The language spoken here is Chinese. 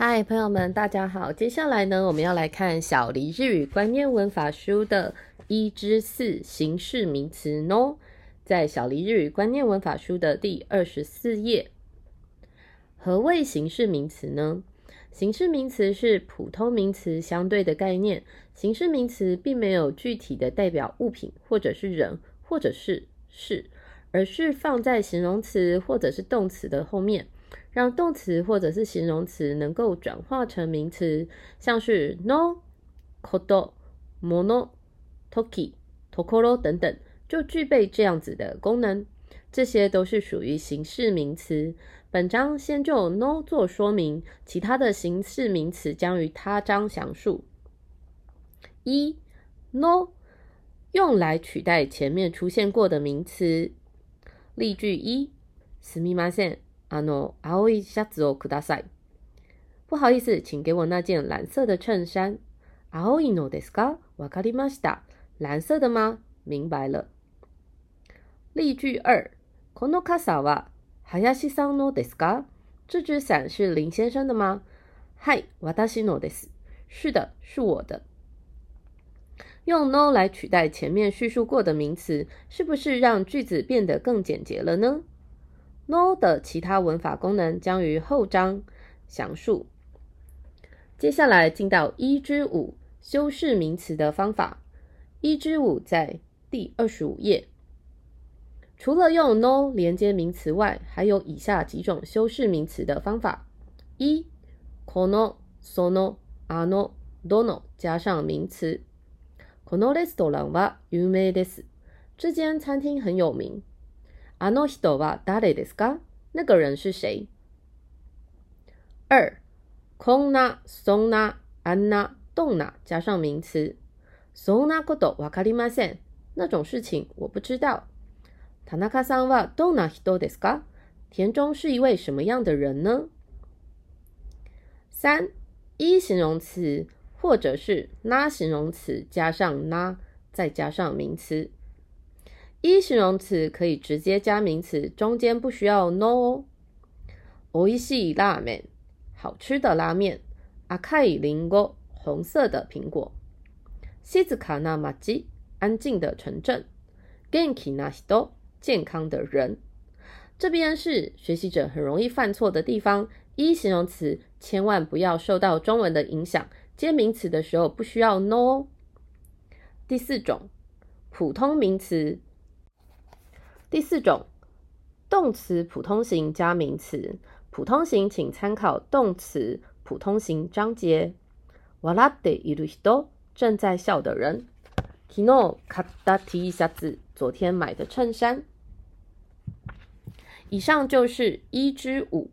嗨，朋友们，大家好。接下来呢，我们要来看小黎日语观念文法书的一之四形式名词 no，在小黎日语观念文法书的第二十四页。何谓形式名词呢？形式名词是普通名词相对的概念。形式名词并没有具体的代表物品，或者是人，或者是事，而是放在形容词或者是动词的后面。让动词或者是形容词能够转化成名词，像是 no、kodo、mono、toki、tokoro 等等，就具备这样子的功能。这些都是属于形式名词。本章先就 no 做说明，其他的形式名词将于他章详述。一 no 用来取代前面出现过的名词。例句一：すみません。 あの青いシャツをください。不好意思，请给我那件蓝色的衬衫。青いのですか？わかりました。蓝色的吗？明白了。例句二：この傘は林さんのですか？这只伞是林先生的吗？はい、私のです。是的，是我的。用 no 来取代前面叙述过的名词，是不是让句子变得更简洁了呢 ？no 的其他文法功能将于后章详述。接下来进到一之五修饰名词的方法。一之五在第二十五页。除了用 no 连接名词外，还有以下几种修饰名词的方法：一、この、その、あの、どの加上名词。このレストランは有名です。这间餐厅很有名。 あの人は誰ですか？那个人是谁？二、こんな、そんな、あんな、どんな加上名词。そんなことわかりません。那种事情我不知道。田中さんはどんな人ですか？田中是一位什么样的人呢？三、一形容词或者是那形容词加上那，再加上名词。 一形容词可以直接加名词，中间不需要 no。おいしいラーメン，好吃的拉面。赤いリンゴ，红色的苹果。静かな街，安静的城镇。元気な人，健康的人。这边是学习者很容易犯错的地方。一形容词千万不要受到中文的影响，接名词的时候不需要 no。第四种，普通名词。 第四种，动词普通型加名词。普通型请参考动词普通型章节。笑っている人，正在笑的人。昨日買った T シャツ，昨天买的衬衫。以上就是一之五